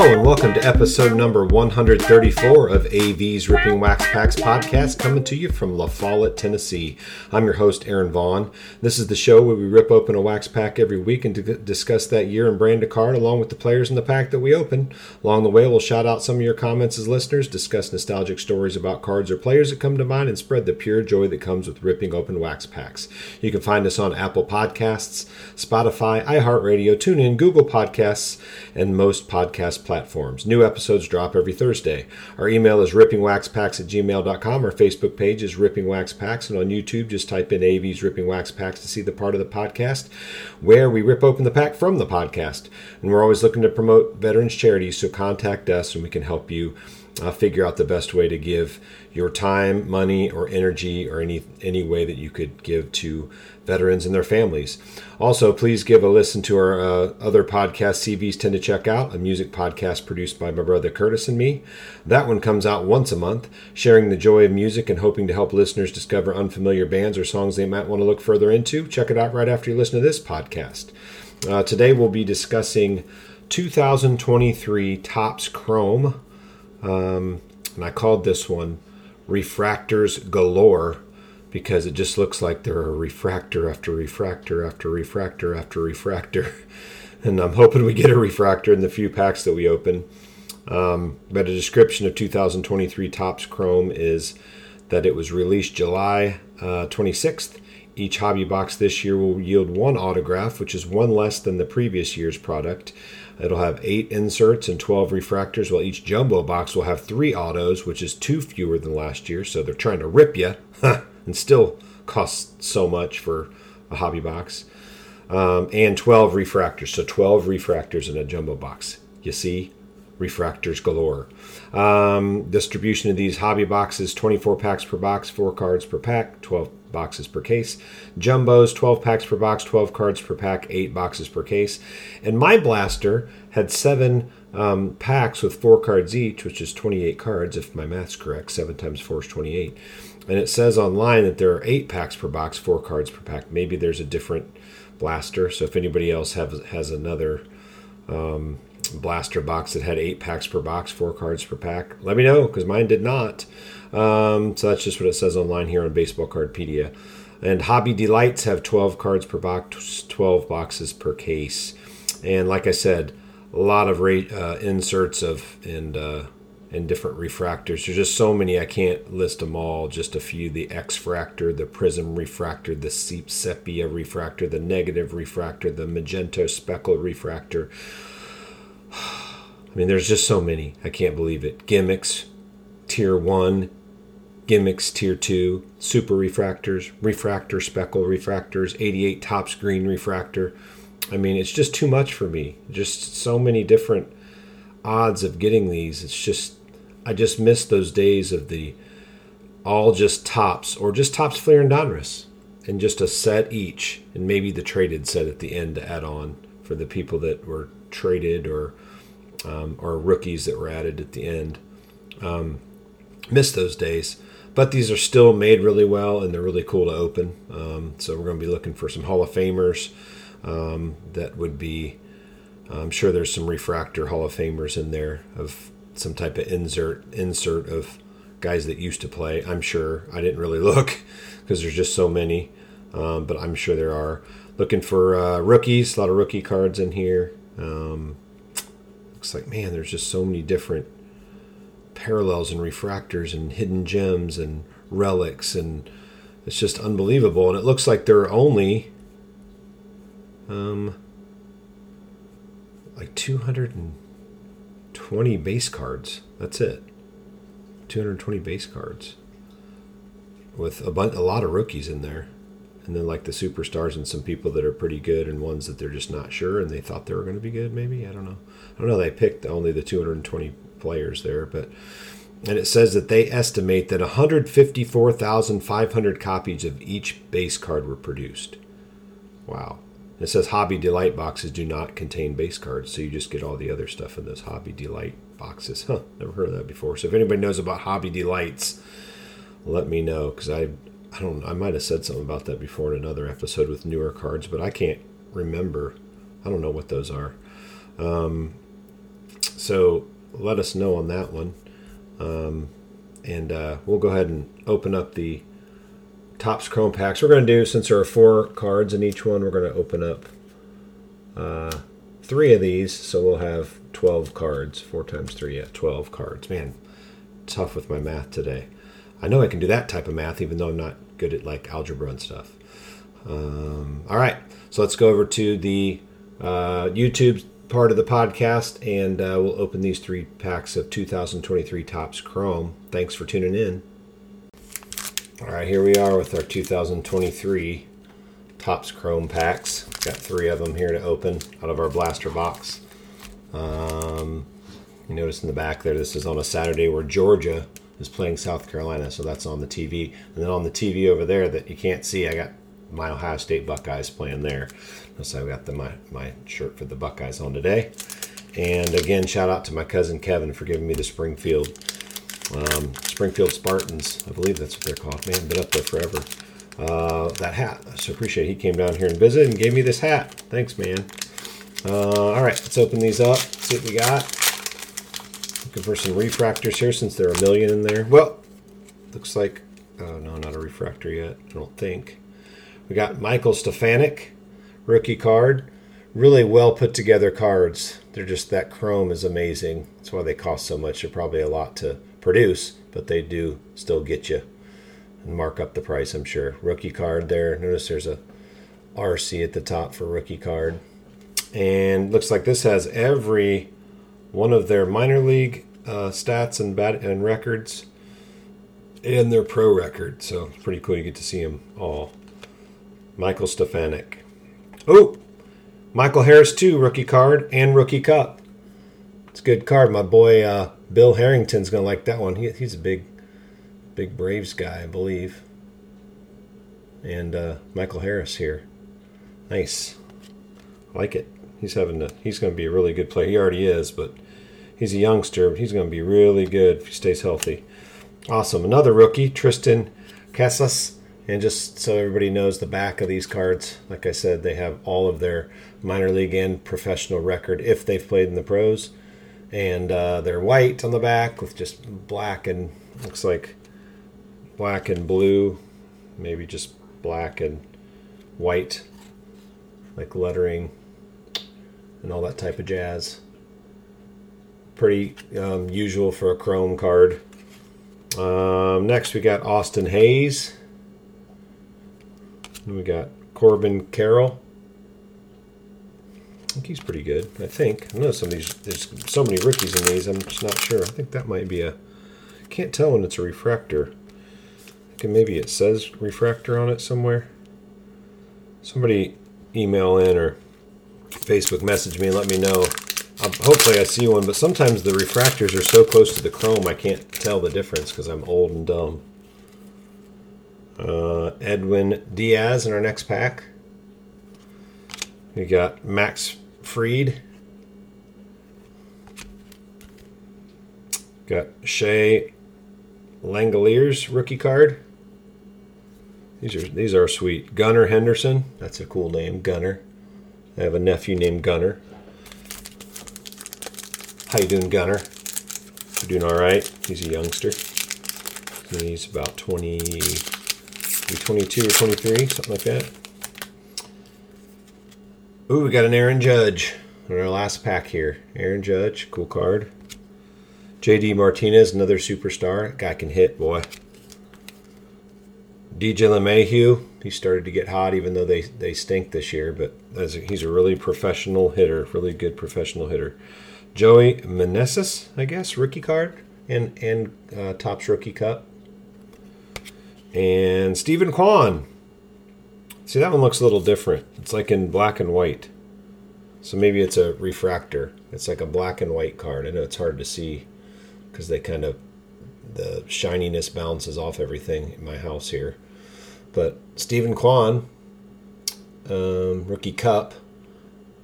Hello, and welcome to episode number 134 of AV's Ripping Wax Packs podcast, coming to you from La Follette, Tennessee. I'm your host, Aaron Vaughn. This is the show where we rip open a wax pack every week and discuss that year and brand a card along with the players in the pack that we open. Along the way, we'll shout out some of your comments as listeners, discuss nostalgic stories about cards or players that come to mind, and spread the pure joy that comes with ripping open wax packs. You can find us on Apple Podcasts, Spotify, iHeartRadio, TuneIn, Google Podcasts, and most podcast platforms. New episodes drop every Thursday. Our email is rippingwaxpacks at gmail.com. Our Facebook page is Ripping Wax Packs. And on YouTube, just type in AV's Ripping Wax Packs to see the part of the podcast where we rip open the pack from the podcast. And we're always looking to promote veterans charities, so contact us and we can help you uh, figure out the best way to give your time, money, or energy, or any any way that you could give to veterans and their families. Also, please give a listen to our uh, other podcast, CVs tend to check out, a music podcast produced by my brother Curtis and me. That one comes out once a month, sharing the joy of music and hoping to help listeners discover unfamiliar bands or songs they might want to look further into. Check it out right after you listen to this podcast. Uh, today, we'll be discussing 2023 Topps Chrome. Um, and I called this one Refractors Galore because it just looks like there are refractor after refractor after refractor after refractor. And I'm hoping we get a refractor in the few packs that we open. Um, but a description of 2023 Topps Chrome is that it was released July uh, 26th. Each hobby box this year will yield one autograph, which is one less than the previous year's product. It'll have eight inserts and 12 refractors, while each jumbo box will have three autos, which is two fewer than last year. So they're trying to rip you. and still costs so much for a hobby box. Um, and 12 refractors. So 12 refractors in a jumbo box. You see? Refractors galore. Um, distribution of these hobby boxes 24 packs per box, 4 cards per pack, 12 boxes per case. Jumbos 12 packs per box, 12 cards per pack, 8 boxes per case. And my blaster had 7 um, packs with 4 cards each, which is 28 cards if my math's correct. 7 times 4 is 28 and it says online that there are eight packs per box, four cards per pack. Maybe there's a different blaster. So if anybody else has has another um, blaster box that had eight packs per box, four cards per pack, let me know because mine did not. Um, so that's just what it says online here on Baseball Cardpedia. And Hobby Delights have 12 cards per box, 12 boxes per case. And like I said, a lot of rate, uh, inserts of and uh, and different refractors. There's just so many I can't list them all. Just a few: the X-fractor, the Prism refractor, the Seep Sepia refractor, the negative refractor, the Magenta speckle refractor. I mean, there's just so many. I can't believe it. Gimmicks, Tier One, gimmicks Tier Two, super refractors, refractor speckle refractors, 88 Topps green refractor. I mean, it's just too much for me. Just so many different odds of getting these. It's just I just miss those days of the all just Topps or just Topps, Fleer and Donruss and just a set each and maybe the traded set at the end to add on for the people that were traded or um, or rookies that were added at the end. Um, miss those days, but these are still made really well and they're really cool to open. Um, so we're going to be looking for some Hall of Famers um, that would be. I'm sure there's some refractor Hall of Famers in there of some type of insert insert of guys that used to play. I'm sure I didn't really look because there's just so many, um, but I'm sure there are. Looking for uh, rookies, a lot of rookie cards in here. Um, looks like man, there's just so many different parallels and refractors and hidden gems and relics and it's just unbelievable. And it looks like there are only um, like 220 base cards. That's it. 220 base cards with a bunch, a lot of rookies in there, and then like the superstars and some people that are pretty good and ones that they're just not sure and they thought they were going to be good. Maybe I don't know. I don't know. They picked only the 220 players there, but and it says that they estimate that 154,500 copies of each base card were produced. Wow. It says Hobby Delight boxes do not contain base cards, so you just get all the other stuff in those Hobby Delight boxes. Huh, never heard of that before. So if anybody knows about Hobby Delights, let me know because I, I don't, I might have said something about that before in another episode with newer cards, but I can't remember. I don't know what those are. Um, so let us know on that one. Um, and uh, we'll go ahead and open up the Topps Chrome packs. We're going to do, since there are four cards in each one, we're going to open up uh, three of these. So we'll have 12 cards. Four times three, yeah, 12 cards. Man, tough with my math today. I know I can do that type of math, even though I'm not good at like algebra and stuff. Um, all right, so let's go over to the uh, YouTube part of the podcast, and uh, we'll open these three packs of 2023 Topps Chrome. Thanks for tuning in. All right, here we are with our 2023 Topps Chrome packs. Got three of them here to open out of our blaster box. Um, you notice in the back there, this is on a Saturday where Georgia is playing South Carolina, so that's on the TV. And then on the TV over there that you can't see, I got my Ohio State Buckeyes playing there. So I got the, my, my shirt for the Buckeyes on today. And again, shout out to my cousin Kevin for giving me the Springfield um, Springfield Spartans. I believe that's what they're called. Man, been up there forever. Uh, that hat. So appreciate it. He came down here and visited and gave me this hat. Thanks, man. Uh, all right, let's open these up. See what we got. For some refractors here since there are a million in there. Well, looks like, oh no, not a refractor yet. I don't think. We got Michael Stefanic, rookie card. Really well put together cards. They're just that chrome is amazing. That's why they cost so much. They're probably a lot to produce, but they do still get you and mark up the price, I'm sure. Rookie card there. Notice there's a RC at the top for rookie card. And looks like this has every one of their minor league uh, stats and bat and records and their pro record. So it's pretty cool. You get to see them all. Michael Stefanic. Oh, Michael Harris too, rookie card and rookie cup. It's a good card. My boy uh, Bill Harrington's gonna like that one. He, he's a big, big Braves guy, I believe. And uh, Michael Harris here. Nice. I like it. He's having a, he's to be a really good player. He already is, but he's a youngster. But he's going to be really good if he stays healthy. Awesome. Another rookie, Triston Casas. And just so everybody knows the back of these cards, like I said, they have all of their minor league and professional record if they've played in the pros. And uh, they're white on the back with just black and looks like black and blue, maybe just black and white, like lettering and all that type of jazz. Pretty um, usual for a chrome card. Um, next, we got Austin Hays. And we got Corbin Carroll. I think he's pretty good. I think. I know some of these. There's so many rookies in these. I'm just not sure. I think that might be a. Can't tell when it's a refractor. I think maybe it says refractor on it somewhere. Somebody email in or Facebook message me and let me know. Um, hopefully, I see one, but sometimes the refractors are so close to the chrome I can't tell the difference because I'm old and dumb. Uh, Edwin Diaz in our next pack. We got Max Fried. Got Shea Langeliers rookie card. These are these are sweet. Gunnar Henderson. That's a cool name, Gunner. I have a nephew named Gunner. How you doing, Gunner? You doing all right? He's a youngster. He's about 20, 22 or 23, something like that. Ooh, we got an Aaron Judge in our last pack here. Aaron Judge, cool card. JD Martinez, another superstar. Guy can hit, boy. DJ LeMahieu, he started to get hot, even though they, they stink this year. But a, he's a really professional hitter, really good professional hitter. Joey Meneses, I guess, rookie card and and uh, Topps rookie cup. And Steven Kwan. See, that one looks a little different. It's like in black and white. So maybe it's a refractor. It's like a black and white card. I know it's hard to see because they kind of the shininess bounces off everything in my house here. But Steven Kwan, um, rookie cup,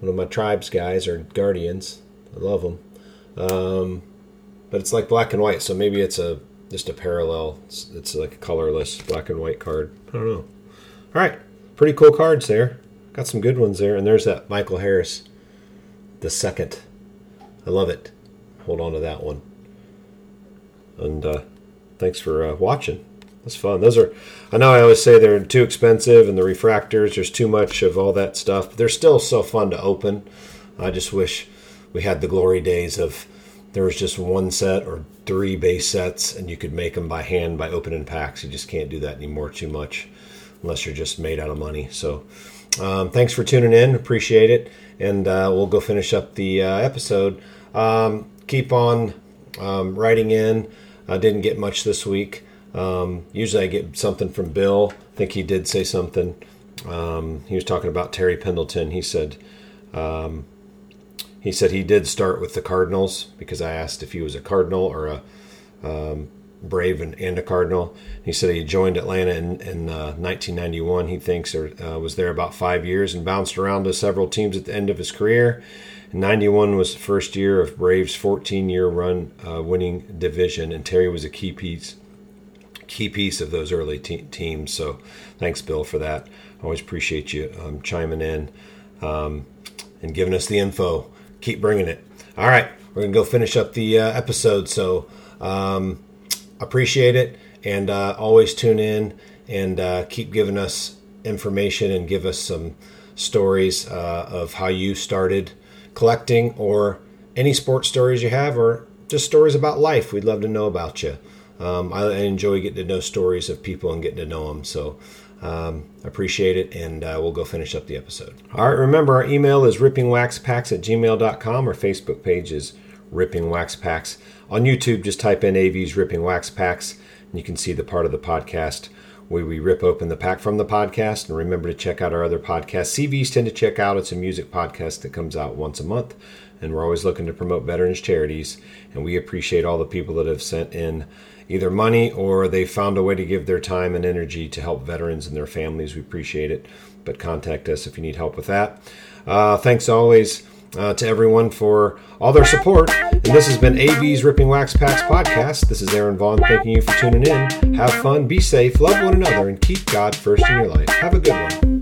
one of my tribes guys or guardians. I love them. Um, but it's like black and white, so maybe it's a just a parallel. It's, it's like a colorless black and white card. I don't know. All right, pretty cool cards there. Got some good ones there, and there's that Michael Harris, the second. I love it. hold on to that one. And uh, thanks for uh, watching. That's fun. Those are, I know I always say they're too expensive and the refractors, there's too much of all that stuff, but they're still so fun to open. I just wish we had the glory days of there was just one set or three base sets and you could make them by hand by opening packs. You just can't do that anymore too much unless you're just made out of money. So um, thanks for tuning in. Appreciate it. And uh, we'll go finish up the uh, episode. Um, keep on um, writing in. I didn't get much this week. Um, usually I get something from Bill. I think he did say something. Um, he was talking about Terry Pendleton. He said um, he said he did start with the Cardinals because I asked if he was a Cardinal or a um, Brave and, and, a Cardinal. He said he joined Atlanta in, in uh, 1991. He thinks or uh, was there about five years and bounced around to several teams at the end of his career. 91 was the first year of Braves' 14 year run uh, winning division, and Terry was a key piece key piece of those early te- teams. So thanks, Bill, for that. I always appreciate you um, chiming in um, and giving us the info. Keep bringing it. All right, we're gonna go finish up the uh, episode. So um, appreciate it, and uh, always tune in and uh, keep giving us information and give us some stories uh, of how you started collecting or any sports stories you have or just stories about life. We'd love to know about you um, I, enjoy getting to know stories of people and getting to know them. So um, appreciate it, and uh, we'll go finish up the episode. All right, remember our email is rippingwaxpacks at gmail.com. Our Facebook page is Ripping Wax Packs. On YouTube, just type in AV's Ripping Wax Packs, and you can see the part of the podcast where we rip open the pack from the podcast. And remember to check out our other podcasts. CVs tend to check out. It's a music podcast that comes out once a month, and we're always looking to promote veterans charities. And we appreciate all the people that have sent in either money or they found a way to give their time and energy to help veterans and their families. We appreciate it. But contact us if you need help with that. Uh, thanks always uh, to everyone for all their support. And this has been AV's Ripping Wax Packs podcast. This is Aaron Vaughn thanking you for tuning in. Have fun, be safe, love one another, and keep God first in your life. Have a good one.